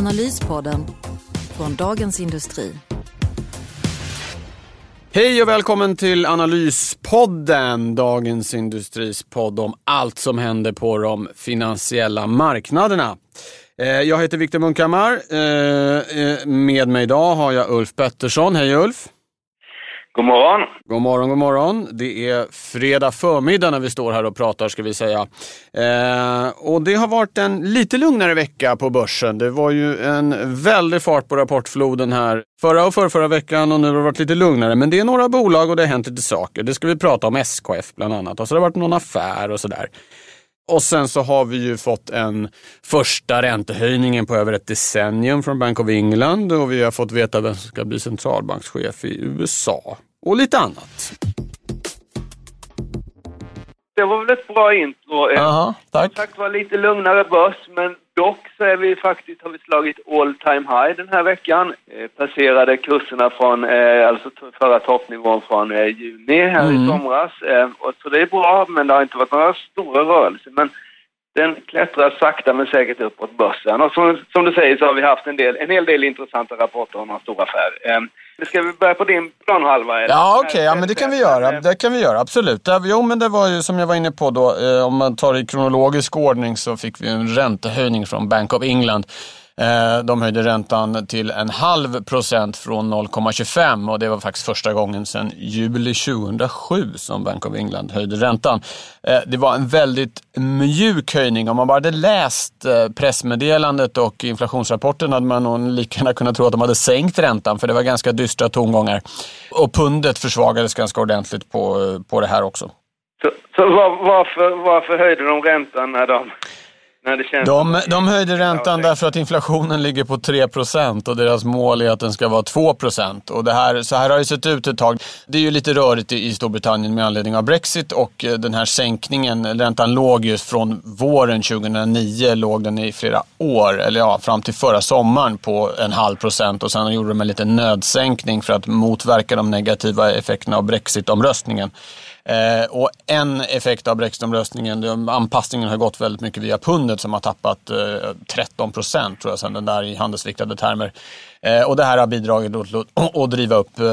Analyspodden från Dagens Industri. Hej och välkommen till Analyspodden, Dagens Industris podd om allt som händer på de finansiella marknaderna. Eh, jag heter Viktor Munkhammar. Eh, eh, med mig idag har jag Ulf Pettersson. Hej Ulf! God morgon. God morgon, god morgon. Det är fredag förmiddag när vi står här och pratar ska vi säga. Eh, och det har varit en lite lugnare vecka på börsen. Det var ju en väldig fart på rapportfloden här förra och förra, förra veckan och nu har det varit lite lugnare. Men det är några bolag och det har hänt lite saker. Det ska vi prata om SKF bland annat. Och så har det varit någon affär och sådär. Och sen så har vi ju fått en första räntehöjningen på över ett decennium från Bank of England och vi har fått veta vem som ska bli centralbankschef i USA och lite annat. Det var väl ett bra intro. Jaha, tack. Som sagt var lite lugnare börs, men dock så är vi faktiskt, har vi slagit all time high den här veckan. Eh, passerade kurserna från, eh, alltså förra toppnivån från eh, juni här Mm. i somras. Eh, och så det är bra, men det har inte varit några stora rörelser. Men den klättrar sakta men säkert uppåt börsen. Och som, som du säger så har vi haft en, del, en hel del intressanta rapporter om några stora affärer. Eh, ska vi börja på din planhalva? eller? Ja, okej, ja, men det kan vi göra. Det kan vi göra, absolut. Det, jo, men det var ju som jag var inne på då, eh, om man tar i kronologisk ordning så fick vi en räntehöjning från Bank of England. Eh, de höjde räntan till en halv procent från 0,25 och det var faktiskt första gången sedan juli 2007 som Bank of England höjde räntan. Eh, det var en väldigt mjuk höjning. Om man bara hade läst eh, pressmeddelandet och inflationsrapporten hade man nog lika gärna kunnat tro att de hade sänkt räntan för det var ganska dystra tongångar. Och pundet försvagades ganska ordentligt på, på det här också. Så, så var, varför, varför höjde de räntan när de... När det känns De, de höjde räntan därför att inflationen ligger på 3% och deras mål är att den ska vara 2%. Och det här, så här har det sett ut ett tag. Det är ju lite rörigt i Storbritannien med anledning av Brexit och eh, den här sänkningen, räntan låg ju från våren 2009, låg den i flera år, eller ja, fram till förra sommaren på en halv procent och sen gjorde de en liten nödsänkning för att motverka de negativa effekterna av Brexit-omröstningen. Eh, och en effekt av Brexitomröstningen, anpassningen har gått väldigt mycket via pundet som har tappat eh, 13 procent tror jag sen den där i handelsviktade termer. Eh, och det här har bidragit till att, att driva upp eh,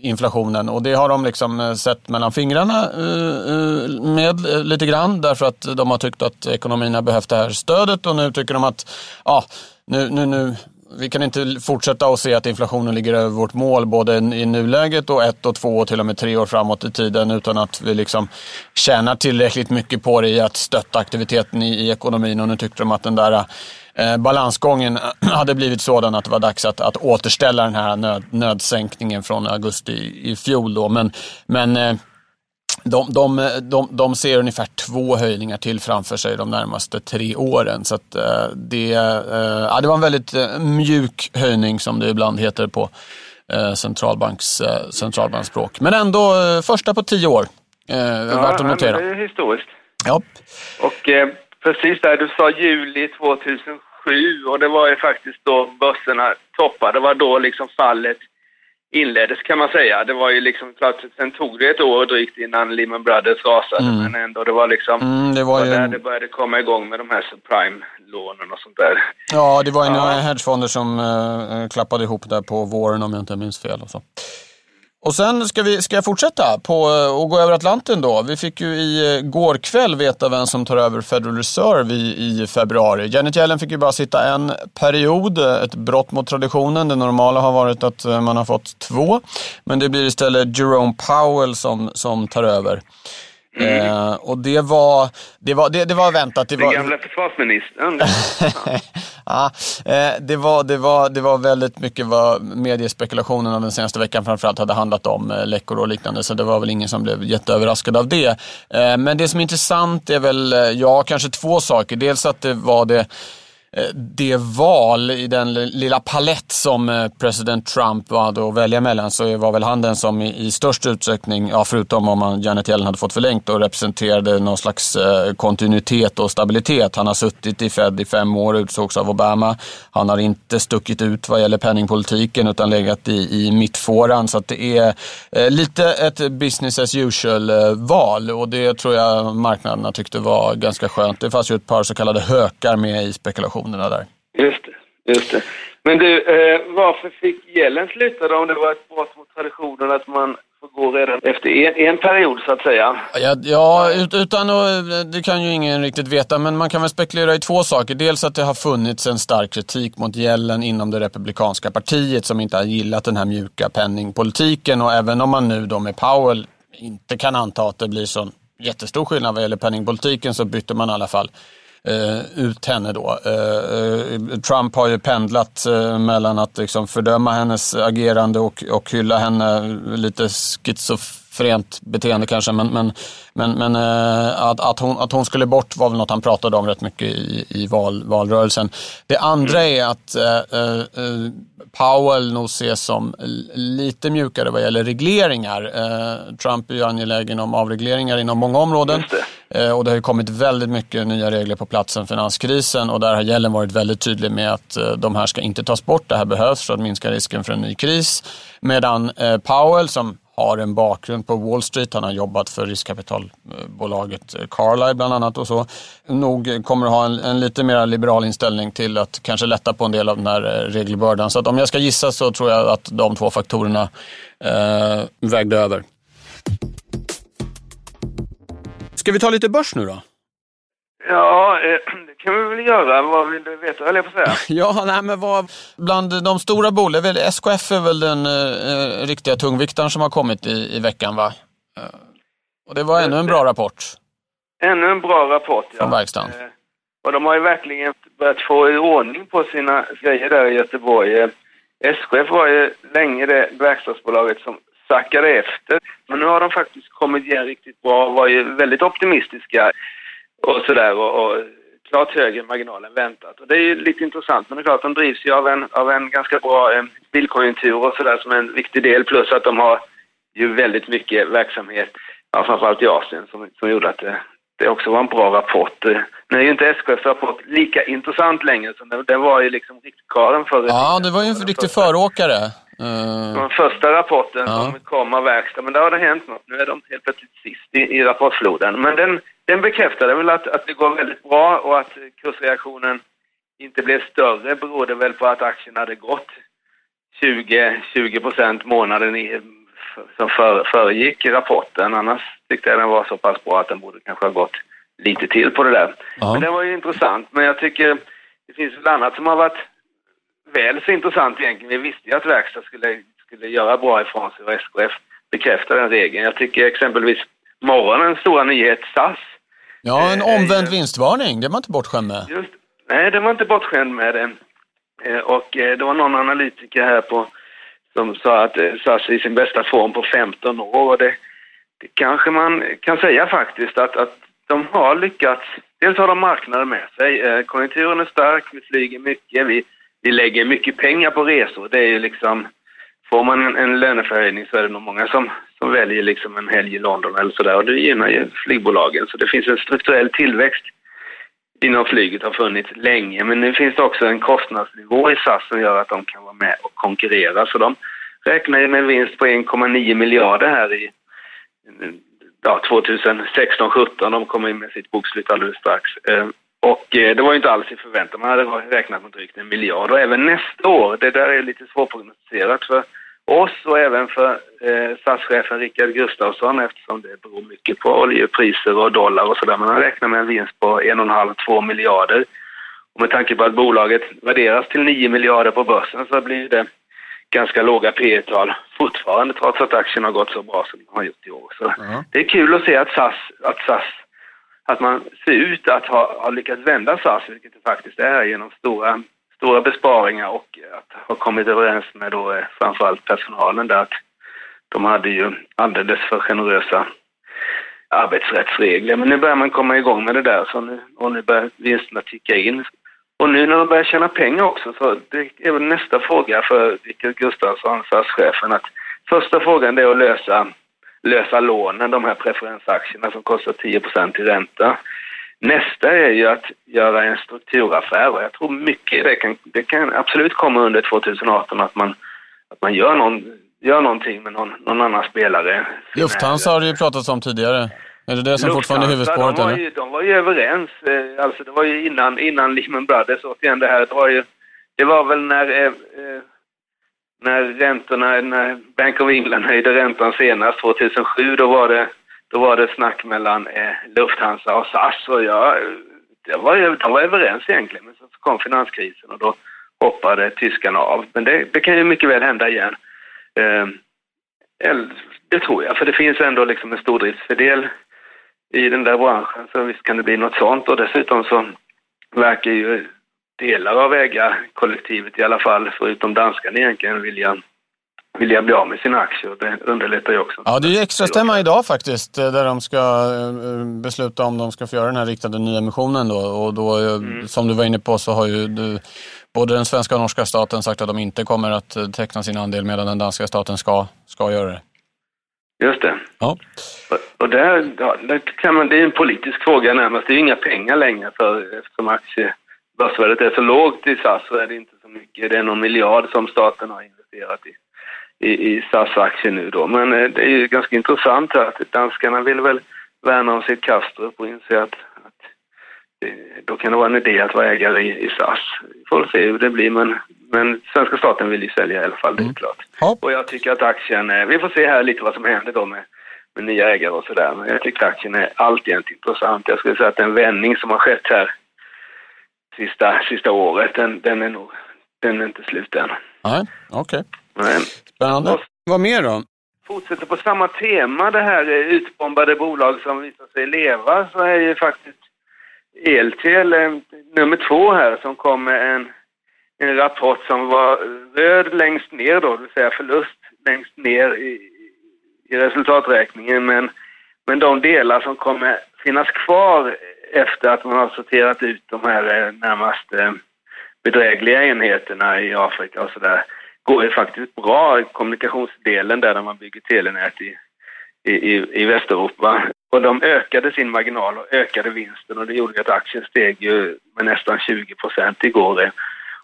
inflationen och det har de liksom eh, sett mellan fingrarna eh, eh, med eh, lite grann därför att de har tyckt att ekonomin har behövt det här stödet och nu tycker de att ja, nu, nu, nu vi kan inte fortsätta att se att inflationen ligger över vårt mål både i nuläget och ett och två och till och med tre år framåt i tiden utan att vi liksom tjänar tillräckligt mycket på det i att stötta aktiviteten i, i ekonomin och nu tyckte de att den där eh, balansgången hade blivit sådan att det var dags att, att återställa den här nöd, nödsänkningen från augusti i, i fjol. Då. Men, men eh, de, de, de, de ser ungefär två höjningar till framför sig de närmaste tre åren. Så att, eh, det, eh, ja, det var en väldigt eh, mjuk höjning som det ibland heter på centralbanks, centralbanksspråk. Men ändå första på tio år. Eh, värt att notera. Det är historiskt. Ja. Och eh, precis där, du sa juli 2007 och det var ju faktiskt då börserna toppade. Det var då liksom fallet inleddes kan man säga. Det var ju liksom klart, sen tog det ett år drygt innan Lehman Brothers rasade, men ändå det var liksom Mm, det var det ju var där det började komma igång med de här subprime-lånen och sånt där. Ja, det var ju Ja. några hedgefonder som eh, klappade ihop där på våren om jag inte minns fel. Och, så och sen ska, vi, ska jag fortsätta på, eh, och gå över Atlanten då. Vi fick ju i eh, går kväll veta vem som tar över Federal Reserve i, i februari. Janet Yellen fick ju bara sitta en period, eh, ett brott mot traditionen. Det normala har varit att man har fått två. Men det blir istället Jerome Powell som, som tar över. Eh, och det var, det var, det, det var väntat. Det Den var, gamla försvarsministern. ja, eh, det, var, det, var, det var väldigt mycket vad mediespekulationen av den senaste veckan framförallt hade handlat om, eh, läckor och liknande, så det var väl ingen som blev jätteöverraskad av det. Eh, Men det som är intressant är väl, eh, ja, kanske två saker. Dels att det var det Eh, det val i den lilla palett som eh, president Trump hade att välja mellan så var väl han den som i, störst utsträckning, ja, förutom om man Janet Yellen hade fått förlängt, och representerade någon slags eh, kontinuitet och stabilitet. Han har suttit i Fed i fem år, utsågs av Obama. Han har inte stuckit ut vad gäller penningpolitiken utan legat i, i mittfåran. Så att det är lite ett business as usual-val och det tror jag marknaderna tyckte var ganska skönt. Det fanns ju ett par så kallade hökar med i spekulationen reaktionerna där. Just det, just det. Men du, eh, varför fick Gällen sluta då om det var ett brott mot traditionen att man får gå redan efter en, en period så att säga? Ja, ja utan att, det kan ju ingen riktigt veta, men man kan väl spekulera i två saker. Dels att det har funnits en stark kritik mot Gällen inom det republikanska partiet som inte har gillat den här mjuka penningpolitiken och även om man nu då med Powell inte kan anta att det blir så jättestor skillnad vad gäller penningpolitiken så bytte man i alla fall eh, ut henne då. Eh, eh, Trump har ju pendlat eh, mellan att liksom fördöma hennes agerande och, och hylla henne lite schizofrent beteende kanske. Men, men, men, men eh, att, att, hon, att hon skulle bort var väl något han pratade om rätt mycket i, i val, valrörelsen. Det andra är att eh, Powell nog ses som lite mjukare vad gäller regleringar. Trump är ju angelägen om avregleringar inom många områden. Eh, och det har ju kommit väldigt mycket nya regler på plats sedan finanskrisen och där har Yellen varit väldigt tydlig med att eh, de här ska inte tas bort. Det här behövs för att minska risken för en ny kris. Medan eh, Powell som har en bakgrund på Wall Street, han har jobbat för riskkapitalbolaget eh, Carlyle bland annat och så, nog kommer att ha en, en lite mer liberal inställning till att kanske lätta på en del av den här eh, regelbördan. Så att om jag ska gissa så tror jag att de två faktorerna eh, vägde över. Ska vi ta lite börs nu då? Ja, eh, det kan vi väl göra. Vad vill du veta, höll jag på att säga. ja, nej, men vad, bland de stora bolagen, SKF är väl den eh, riktiga tungviktaren som har kommit i, i veckan va? Eh, och det var ännu en bra rapport. Ännu en bra rapport, ja. Från verkstaden. Eh, och de har ju verkligen börjat få i ordning på sina grejer där i Göteborg. Eh, SKF var ju länge det verkstadsbolaget som sackade efter. Men nu har de faktiskt kommit igen riktigt bra och var ju väldigt optimistiska och sådär och, och klart högre marginal än väntat. Och det är ju lite intressant, men det är klart de drivs ju av en, av en ganska bra eh, bilkonjunktur och sådär som en viktig del plus att de har ju väldigt mycket verksamhet, ja, framförallt i Asien, som, som gjorde att det, det också var en bra rapport. Eh, nu är ju inte SKFs rapport lika intressant längre, så den, den var ju liksom riktkaren för... Ja, det var ju en riktig föråkare. Uh, den första rapporten ja. som kom av verkstad, men där har det hänt något. Nu är de helt plötsligt sist i, i rapportfloden. Men den, den bekräftade väl att, att det går väldigt bra och att kursreaktionen inte blev större berodde väl på att aktien hade gått 20, 20 procent månaden i, som för, föregick rapporten. Annars tyckte jag den var så pass bra att den borde kanske ha gått lite till på det där. Ja. Men det var ju intressant. Men jag tycker det finns väl annat som har varit väl så intressant egentligen. Vi visste ju att verkstad skulle, skulle göra bra ifrån sig och SKF bekräftar den regeln. Jag tycker exempelvis morgonens stora nyhet SAS. Ja, en eh, omvänd vinstvarning. Det var inte bortskämd med. Just, nej, det var inte bortskämd med det. Eh, och eh, det var någon analytiker här på som sa att SAS är i sin bästa form på 15 år. Och det, det kanske man kan säga faktiskt att, att de har lyckats. Dels har de marknaden med sig. Konjunkturen är stark, vi flyger mycket, vi vi lägger mycket pengar på resor. Det är ju liksom, får man en, en löneförhöjning så är det nog många som, som väljer liksom en helg i London eller sådär och det gynnar ju flygbolagen. Så det finns en strukturell tillväxt inom flyget har funnits länge men nu finns det också en kostnadsnivå i SAS som gör att de kan vara med och konkurrera. Så de räknar ju med en vinst på 1,9 miljarder här i ja, 2016-17. De kommer in med sitt bokslut alldeles strax. Eh, och eh, det var ju inte alls i förväntan. Man hade räknat med drygt en miljard. Och även nästa år, det där är lite svårprognostiserat för oss och även för eh, statschefen Rickard Gustafsson eftersom det beror mycket på oljepriser och dollar och sådär. Man har räknat med en vinst på 1,5-2 miljarder. Och med tanke på att bolaget värderas till 9 miljarder på börsen så blir det ganska låga P tal fortfarande trots att aktien har gått så bra som den har gjort i år. Så -huh. det är kul att se att SAS, att SAS att man ser ut att ha, ha lyckats vända SAS, vilket det faktiskt är, genom stora, stora besparingar och att ha kommit överens med då eh, framförallt personalen där att de hade ju alldeles för generösa arbetsrättsregler. Men nu börjar man komma igång med det där så nu, och nu börjar vinsterna ticka in. och nu när de börjar tjäna pengar också, så det är väl nästa fråga för Rickard Gustafsson, SAS-chefen, att första frågan är att lösa, lösa lånen, de här preferensaktierna som kostar 10% i ränta. Nästa är ju att göra en strukturaffär och jag tror mycket det kan, det kan absolut komma under 2018 att man, att man gör, någon, gör någonting med någon, någon annan spelare. Lufthansa har det ju pratats om tidigare. Är det det som fortfarande är huvudspåret? De var, ju, de var ju överens. Eh, alltså det var ju innan, innan Lehman Brothers, återigen det här, det var ju, det var väl när, eh, eh när räntorna, när Bank of England höjde räntan senast 2007, då var det, då var det snack mellan eh, Lufthansa och SAS och jag, jag var, de var överens egentligen, men så kom finanskrisen och då hoppade tyskarna av. Men det, det kan ju mycket väl hända igen. Eh, det tror jag, för det finns ändå liksom en stordriftsfördel i den där branschen. Så visst kan det bli något sånt och dessutom så verkar ju delar av ägarkollektivet i alla fall, förutom danskarna egentligen, vilja, vilja bli av med sina aktier. Det underlättar ju också. Ja, det är ju extra stämma idag faktiskt, där de ska eh, besluta om de ska få göra den här riktade nyemissionen då. Och då, eh, mm. som du var inne på, så har ju du, både den svenska och norska staten sagt att de inte kommer att eh, teckna sin andel medan den danska staten ska, ska göra det. Just det. Ja. Och där, ja, där kan man, det är en politisk fråga närmast. Det är inga pengar längre för, eftersom aktiebörsvärdet är så lågt i SAS så är det inte så mycket. Det är någon miljard som staten har investerat i, i, i SAS-aktier nu då. Men eh, det är ju ganska intressant att danskarna vill väl värna om sitt Kastrup och inse att, att då kan det vara en idé att vara ägare i, i SAS. Vi får se hur det blir men men svenska staten vill ju sälja i alla fall, det är mm. klart. Och jag tycker att aktien, vi får se här lite vad som händer då med, med nya ägare och sådär. Men jag tycker aktien är alltid intressant. Jag skulle säga att den vändning som har skett här sista, sista året, den, den är nog, den är inte slut än. Nej, okej. Okay. Spännande. Och, vad mer då? Fortsätter på samma tema, det här utbombade bolag som visar sig leva, så är ju faktiskt Eltel eh, nummer två här som kom med en en rapport som var röd längst ner då, det vill säga förlust längst ner i, i resultaträkningen. Men, men de delar som kommer finnas kvar efter att man har sorterat ut de här eh, närmast eh, bedrägliga enheterna i Afrika och sådär går ju faktiskt bra. Kommunikationsdelen där, där man bygger telenät i, i, i Västeuropa. Och de ökade sin marginal och ökade vinsten och det gjorde att aktien steg ju med nästan 20 procent igår.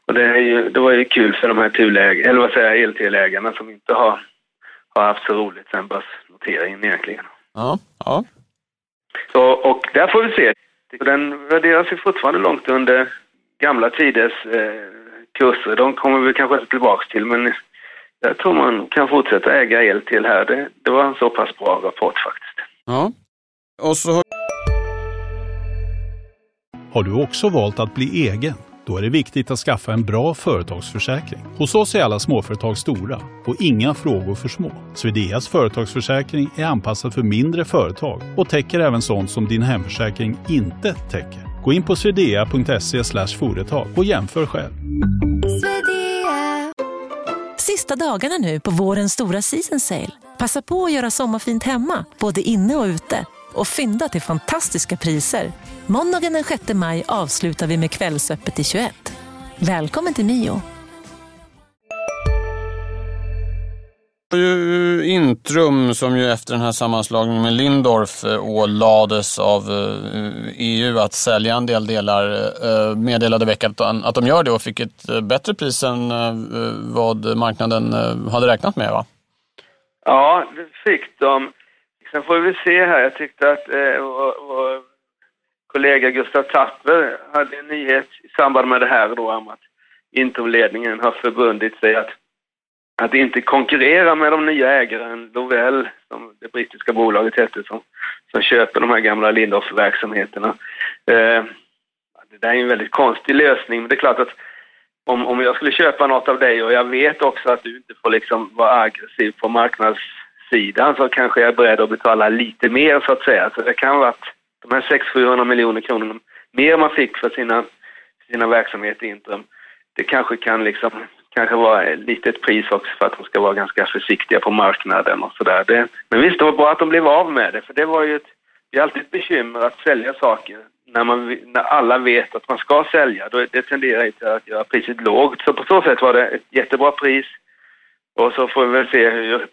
Och det, är ju, det var ju kul för de här tuläg, eller vad säger eltelägarna som inte har, har haft så roligt sen börsnoteringen egentligen. Ja, ja. Så, och där får vi se. Den värderas ju fortfarande långt under gamla tiders eh, kurser. De kommer vi kanske inte tillbaka till, men jag tror man kan fortsätta äga el till här. Det, det var en så pass bra rapport faktiskt. Ja. Och så... Har du också valt att bli egen? Då är det viktigt att skaffa en bra företagsförsäkring. Hos oss är alla småföretag stora och inga frågor för små. Swedeas företagsförsäkring är anpassad för mindre företag och täcker även sånt som din hemförsäkring inte täcker. Gå in på swedea.se företag och jämför själv. Sista dagarna nu på vårens stora season sale. Passa på att göra sommarfint hemma, både inne och ute och fynda till fantastiska priser. Måndagen den 6 maj avslutar vi med Kvällsöppet i 21. Välkommen till Mio. Intrum som ju efter den här sammanslagningen med Lindorf eh, ålades av EU eh, att sälja en del delar eh, meddelade veckan att de gör det och fick ett bättre pris än vad marknaden hade räknat med va? Ja, det fick de. Sen får vi se här. Jag tyckte att eh, vår, vår kollega Gustav Tapper hade en nyhet i samband med det här då om att Intomledningen har förbundit sig att, att inte konkurrera med de nya ägaren Lovell, som det brittiska bolaget hette, som, som köper de här gamla Lindorff-verksamheterna. Eh, det där är en väldigt konstig lösning, men det är klart att om, om jag skulle köpa något av dig och jag vet också att du inte får liksom vara aggressiv på marknads sidan så kanske jag är beredd att betala lite mer så att säga. Så det kan vara att de här 600-700 miljoner kronorna mer man fick för sina, sina verksamheter i Intrum, det kanske kan liksom kanske vara ett litet pris också för att de ska vara ganska försiktiga på marknaden och sådär. Men visst, det var bra att de blev av med det, för det var ju ett, det är alltid ett bekymmer att sälja saker när, man, när alla vet att man ska sälja, då det tenderar till att göra priset lågt. Så på så sätt var det ett jättebra pris. Och så får vi väl se hur...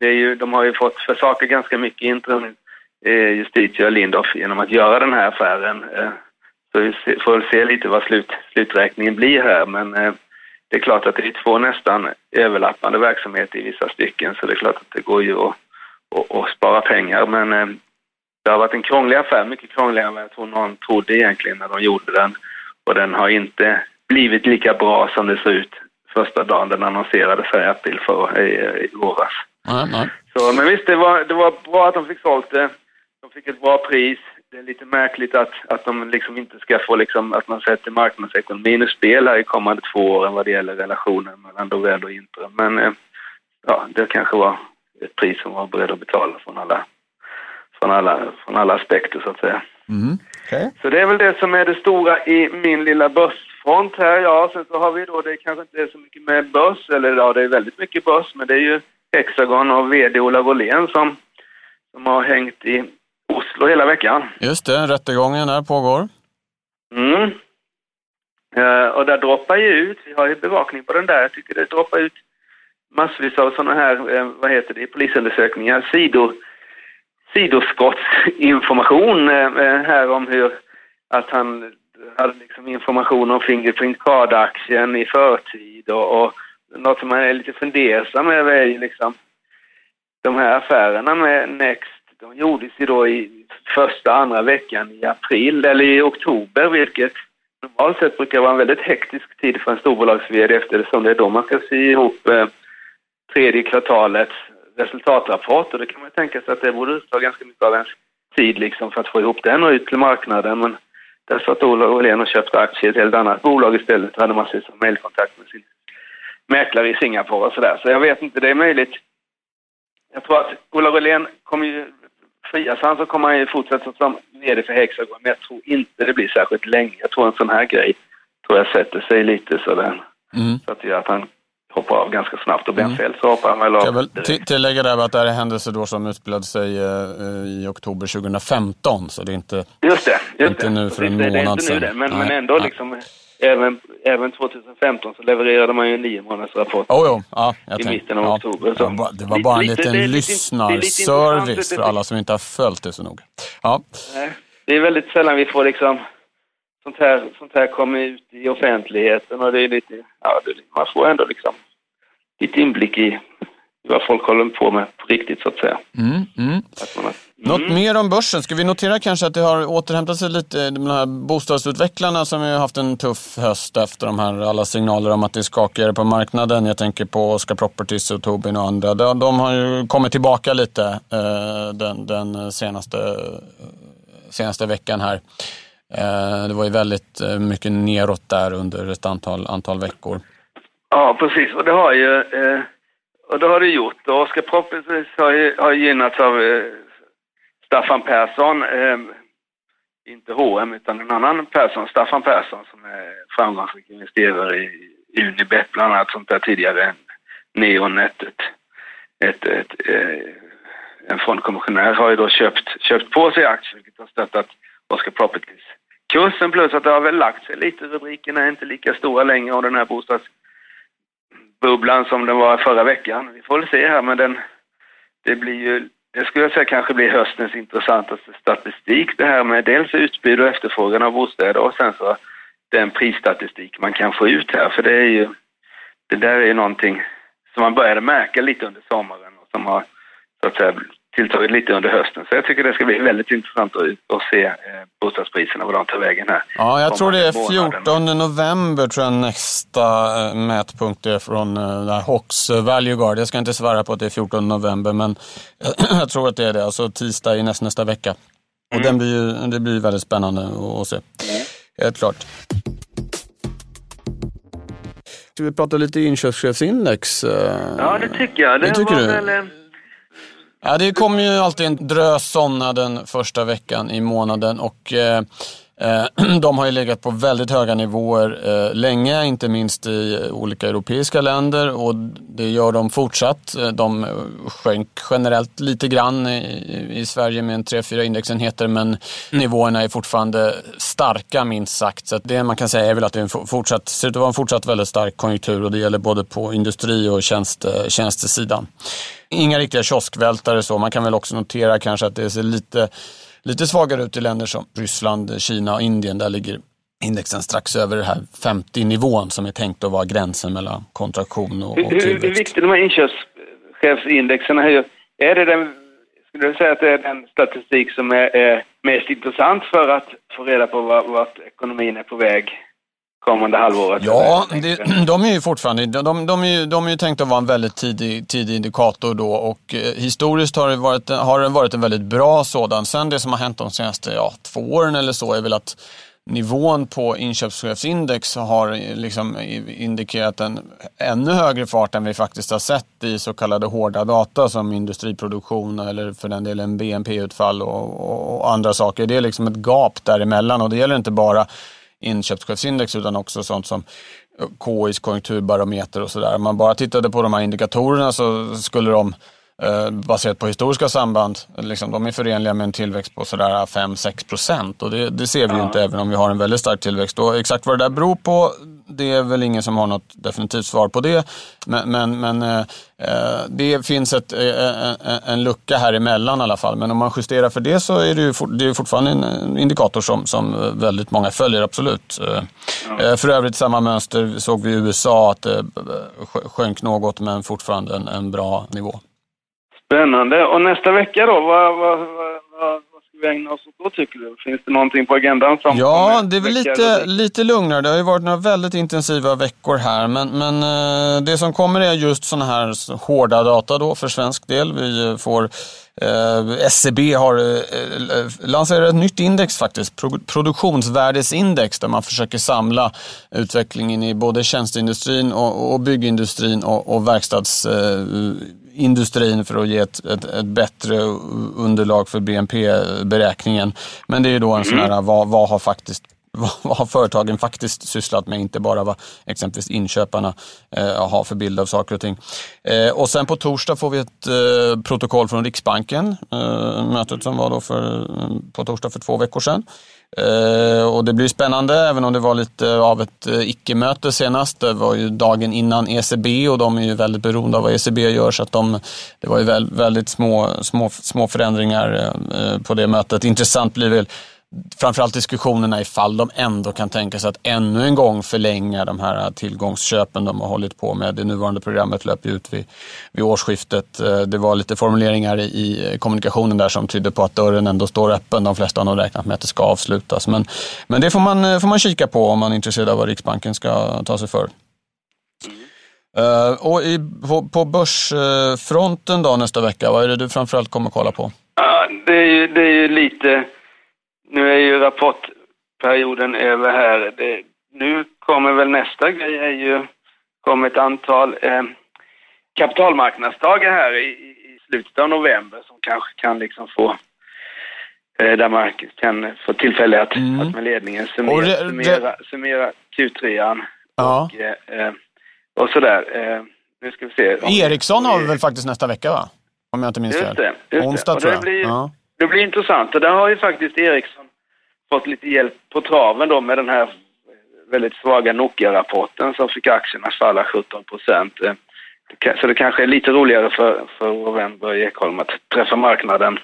Det är ju, de har ju fått försaka ganska mycket interim eh, Justitia och Lindorff genom att göra den här affären. Eh, så vi får väl se lite vad slut, sluträkningen blir här, men eh, det är klart att det är två nästan överlappande verksamheter i vissa stycken, så det är klart att det går ju att, att, att spara pengar, men eh, det har varit en krånglig affär, mycket krångligare än vad jag tror någon trodde egentligen när de gjorde den. Och den har inte blivit lika bra som det såg ut första dagen den annonserades här i april för, i, i våras. Nej, nej. Så, men visst, det var, det var bra att de fick sålt det. De fick ett bra pris. Det är lite märkligt att, att de liksom inte ska få liksom, att man sätter marknadsekonomin ur spel här i kommande två åren vad det gäller relationen mellan Dovell och Intrum. Men eh, ja, det kanske var ett pris som var beredd att betala från alla, från alla, från alla aspekter så att säga. Mm. Okay. Så det är väl det som är det stora i min lilla börsfront här. Ja, sen så har vi då, det kanske inte är så mycket med börs, eller ja, det är väldigt mycket börs, men det är ju Hexagon och VD Ola Wåhlén som, som har hängt i Oslo hela veckan. Just det, rättegången där pågår. Mm. Uh, och där droppar ju ut, vi har ju bevakning på den där, jag tycker det droppar ut massvis av sådana här, uh, vad heter det, polisundersökningar, sidor, sidoskottsinformation uh, här om hur, att han hade liksom information om Fingerprint Card-aktien i förtid och, och något som man är lite fundersam över är ju liksom de här affärerna med Next, de gjordes ju då i första, andra veckan i april eller i oktober, vilket normalt sett brukar vara en väldigt hektisk tid för en storbolags-VD eftersom det är då man ska sy ihop eh, tredje kvartalets resultatrapport. Och det kan man tänka sig att det borde ta ganska mycket av ens tid liksom för att få ihop den och ut till marknaden. Men där satt Ola Åhlén och köpte aktier i ett helt annat bolag istället. Och hade man massvis som mejlkontakt med sin mäklare i Singapore och sådär. Så jag vet inte, det är möjligt. Jag tror att Ola Röhlén kommer ju frias han så kommer han ju fortsätta som VD för Hexagon, men jag tror inte det blir särskilt länge. Jag tror en sån här grej tror jag sätter sig lite sådär. Mm. Så att, det gör att han hoppar av ganska snabbt och Ben mm. Feld så hoppar han väl av. Jag vill tillägga där att det här är händelser då som utspelade sig uh, i oktober 2015, så det är inte, just det, just inte det. nu för en månad sedan. Det, men, men ändå liksom även, även 2015 så levererade man ju en nio månaders rapport oh, jo. Ja, i mitten av ja, oktober. Så. Det var, det var bara en liten lyssnarservice för alla som inte har följt det så noga. Ja. Det är väldigt sällan vi får liksom sånt här, sånt här kommer ut i offentligheten och det är lite, ja, det, man får ändå liksom lite inblick i vad folk håller på med på riktigt så att säga. Mm, mm. Att man, mm. Något mer om börsen? Ska vi notera kanske att det har återhämtat sig lite, de här bostadsutvecklarna som har haft en tuff höst efter de här alla signaler om att det är skakigare på marknaden. Jag tänker på Oscar Properties och Tobin och andra. De, de har ju kommit tillbaka lite eh, den, den senaste, senaste veckan här. Eh, det var ju väldigt eh, mycket neråt där under ett antal, antal veckor. Ja, precis. Och det har ju eh, och det har det gjort. Och Oscar Properties har, har gynnats av Staffan Persson, inte H&M utan en annan Persson, Staffan Persson som är framgångsrik investerare i Unibet bland annat, sånt där tidigare Neonet. Ett, ett, ett, en fondkommissionär har ju då köpt, köpt på sig aktier vilket har stöttat Oscar Properties. Kursen plus att det har väl lagt sig lite, rubrikerna är inte lika stora längre av den här bostadsbubblan som den var förra veckan. Vi får väl se här, men den, det blir ju, det skulle jag säga kanske blir höstens intressantaste statistik det här med dels utbud och efterfrågan av bostäder och sen så den prisstatistik man kan få ut här, för det är ju, det där är ju någonting som man började märka lite under sommaren och som har så att säga tilltagit lite under hösten. Så jag tycker det ska bli väldigt intressant att, att se eh, bostadspriserna, vad de tar vägen här. Ja, jag tror det är 14 november tror jag nästa eh, mätpunkt är från eh, Hox Value Guard. Jag ska inte svära på att det är 14 november, men jag tror att det är det. Alltså tisdag i näst, nästa vecka. Och mm. den blir ju, det blir väldigt spännande att se. Mm. Helt klart. Ska vi prata lite inköpschefsindex? Ja, det tycker jag. Det, det tycker du? Väl, Ja, det kommer ju alltid en drös sådana den första veckan i månaden och eh, Eh, de har ju legat på väldigt höga nivåer eh, länge, inte minst i olika europeiska länder och det gör de fortsatt. Eh, de sjönk generellt lite grann i Sverige med en 3-4 indexenheter men nivåerna är fortfarande starka minst sagt. Så det man kan säga är väl att det är en fortsatt, ser ut att vara en fortsatt väldigt stark konjunktur och det gäller både på industri och tjänste, tjänstesidan. Inga riktiga kioskvältare så. Man kan väl också notera kanske att det ser lite lite svagare ut i länder som Ryssland, Kina och Indien. Där ligger indexen strax över den här 50-nivån som är tänkt att vara gränsen mellan kontraktion och, och tillväxt. Hur, hur viktig de här inköpschefsindexen är? Är det den, skulle du säga att det är den statistik som är, är mest intressant för att få reda på vart ekonomin är på väg? Kommande halvåret? Ja, det, de är ju fortfarande, de, de, är ju, de är ju tänkta att vara en väldigt tidig, tidig indikator då och eh, historiskt har det, varit, har det varit en väldigt bra sådan. Sen det som har hänt de senaste ja, två åren eller så är väl att nivån på inköpschefsindex har eh, liksom indikerat en ännu högre fart än vi faktiskt har sett i så kallade hårda data som industriproduktion eller för den delen BNP-utfall och, och andra saker. Det är liksom ett gap däremellan och det gäller inte bara inköpschefsindex utan också sånt som KIs konjunkturbarometer och sådär. Om man bara tittade på de här indikatorerna så skulle de eh, baserat på historiska samband, liksom, de är förenliga med en tillväxt på sådär 5-6 procent. Och det, det, ser vi ju inte även om vi har en väldigt stark tillväxt. Och exakt vad det där beror på, det är väl ingen som har något definitivt svar på det. Men, men, men eh, eh det finns ett, eh, en lucka här emellan i alla fall. Men om man justerar för det så är det ju for, det är fortfarande en indikator som, som väldigt många följer, absolut. Eh, för övrigt samma mönster såg vi i USA att det sjönk något men fortfarande en, en bra nivå. Spännande. Och nästa vecka då, vad, vad, vad, vi ägna oss åt då tycker du? Finns det någonting på agendan som Ja, det är väl lite, lite lugnare. Det har ju varit några väldigt intensiva veckor här. Men, men eh, det som kommer är just sådana här hårda data då för svensk del. Vi får Eh, SCB e har eh, lanserat ett nytt index faktiskt, Pro produktionsvärdesindex, där man försöker samla utvecklingen i både tjänsteindustrin och, och byggindustrin och, och industrin för att ge ett, ett, ett, bättre underlag för BNP-beräkningen. Men det är ju då en sån här, vad, vad har faktiskt vad har företagen faktiskt sysslat med, inte bara vad exempelvis inköparna eh, har för bild av saker och ting. Eh, och sen på torsdag får vi ett eh, protokoll från Riksbanken, eh, mötet som var då för, eh, på torsdag för två veckor sedan. Eh, och det blir spännande, även om det var lite av ett eh, icke-möte senast. Det var ju dagen innan ECB och de är ju väldigt beroende av vad ECB gör, så att de, det var ju väldigt små, små, små förändringar eh, eh, på det mötet. Intressant blir väl framförallt diskussionerna ifall de ändå kan tänka sig att ännu en gång förlänga de här tillgångsköpen de har hållit på med. Det nuvarande programmet löper ut vid, vid årsskiftet. Eh, det var lite formuleringar i kommunikationen där som tydde på att dörren ändå står öppen. De flesta har nog räknat med att det ska avslutas. Men, men det får man, eh, får man kika på om man är intresserad av vad Riksbanken ska ta sig för. Uh, och i, på, på börsfronten då nästa vecka, vad är det du framförallt kommer kolla på? Ja, det är ju, det är ju lite nu är ju rapportperioden över här. Det, nu kommer väl nästa grej är ju, kommer ett antal eh, kapitalmarknadsdagar här i, i, slutet av november som kanske kan liksom få eh, där man kan få tillfälle att, mm. att med ledningen summera, det, summera, summera Q3 ja. och, eh, eh, och sådär. Eh, nu ska vi se. Ericsson har vi väl faktiskt nästa vecka va? Om jag inte minns fel. Onsdag tror jag. Blir, ja. Det blir intressant och där har ju faktiskt Ericsson fått lite hjälp på traven då med den här väldigt svaga Nokia-rapporten som fick aktierna att falla 17 procent. Eh, så det kanske är lite roligare för, för Börje Ekholm att träffa marknaden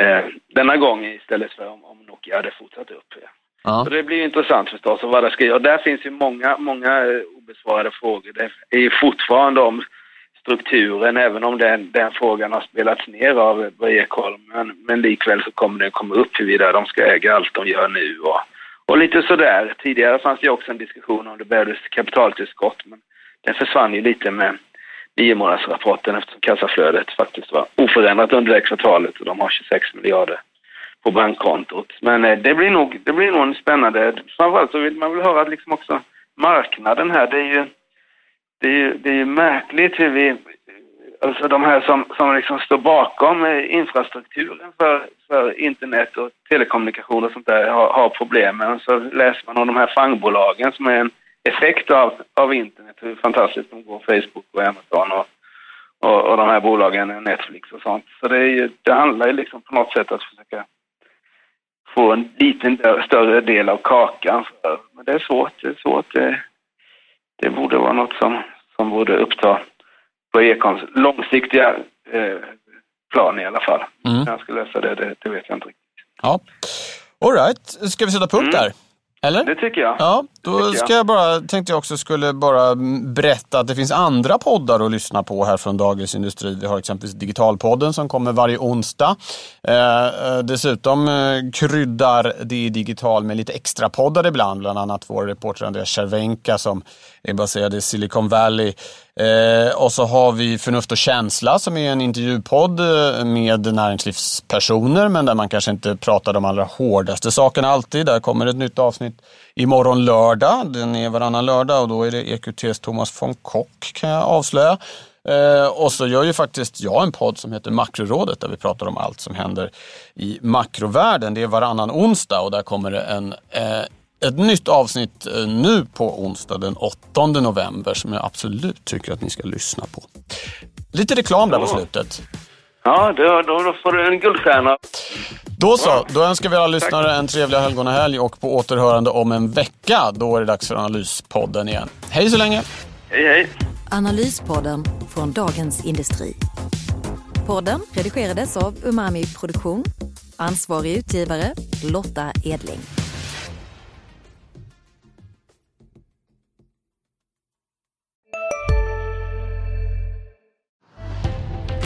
eh, denna gång istället för om, om Nokia hade fortsatt upp. Ja. Så det blir intressant förstås och vad det ska göra. Där finns ju många, många eh, obesvarade frågor. Det är ju fortfarande om strukturen, även om den, den frågan har spelats ner av Börje Ekholm. Men, men likväl så kommer den komma upp huruvida de ska äga allt de gör nu och, och lite sådär. Tidigare fanns det också en diskussion om det behövdes kapitaltillskott, men den försvann ju lite med nio månadsrapporten eftersom kassaflödet faktiskt var oförändrat under det kvartalet och de har 26 miljarder på bankkontot. Men eh, det blir nog, det blir nog en spännande, framförallt så vill man väl höra liksom också marknaden här, det är ju det är, det är märkligt hur vi... alltså de här som, som liksom står bakom eh, infrastrukturen för, för internet och telekommunikation och sånt där har, har problem. Och så läser man om de här fangbolagen som är en effekt av, av internet, hur fantastiskt de går, Facebook och Amazon och, och, och de här bolagen, Netflix och sånt. Så det, är ju, det handlar ju liksom på något sätt att försöka få en liten större del av kakan. för. Men det är svårt, det är svårt. Det, det borde vara något som, som borde uppta på Ekons långsiktiga eh, plan i alla fall. Mm. jag ska lösa det, det, det, vet jag inte riktigt. Ja. All right. ska vi sätta punkt mm. där? Eller? Det tycker jag. Ja, då ska jag bara, tänkte jag också skulle bara berätta att det finns andra poddar att lyssna på här från Dagens Industri. Vi har exempelvis Digitalpodden som kommer varje onsdag. Eh, eh dessutom eh, kryddar det digital med lite extra poddar ibland, bland annat vår reporter Andreas Cervenka som är baserad i Silicon Valley. Eh, och så har vi Förnuft och känsla som är en intervjupodd eh, med näringslivspersoner men där man kanske inte pratar de allra hårdaste sakerna alltid. Där kommer ett nytt avsnitt imorgon lördag. Den är varannan lördag och då är det EQTs Thomas von Kock kan jag avslöja. Eh, och så gör ju faktiskt jag en podd som heter Makrorådet där vi pratar om allt som händer i makrovärlden. Det är varannan onsdag och där kommer det en eh, ett nytt avsnitt eh, nu på onsdag den 8 november som jag absolut tycker att ni ska lyssna på. Lite reklam där på slutet. Ja, då, då, får du en guldstjärna. Då så, då önskar vi alla lyssnare en trevlig helgonahelg och på återhörande om en vecka. Då är det dags för Analyspodden igen. Hej så länge! Hej, hej! Analyspodden från Dagens Industri. Podden redigerades av Umami Produktion. Ansvarig utgivare Lotta Edling.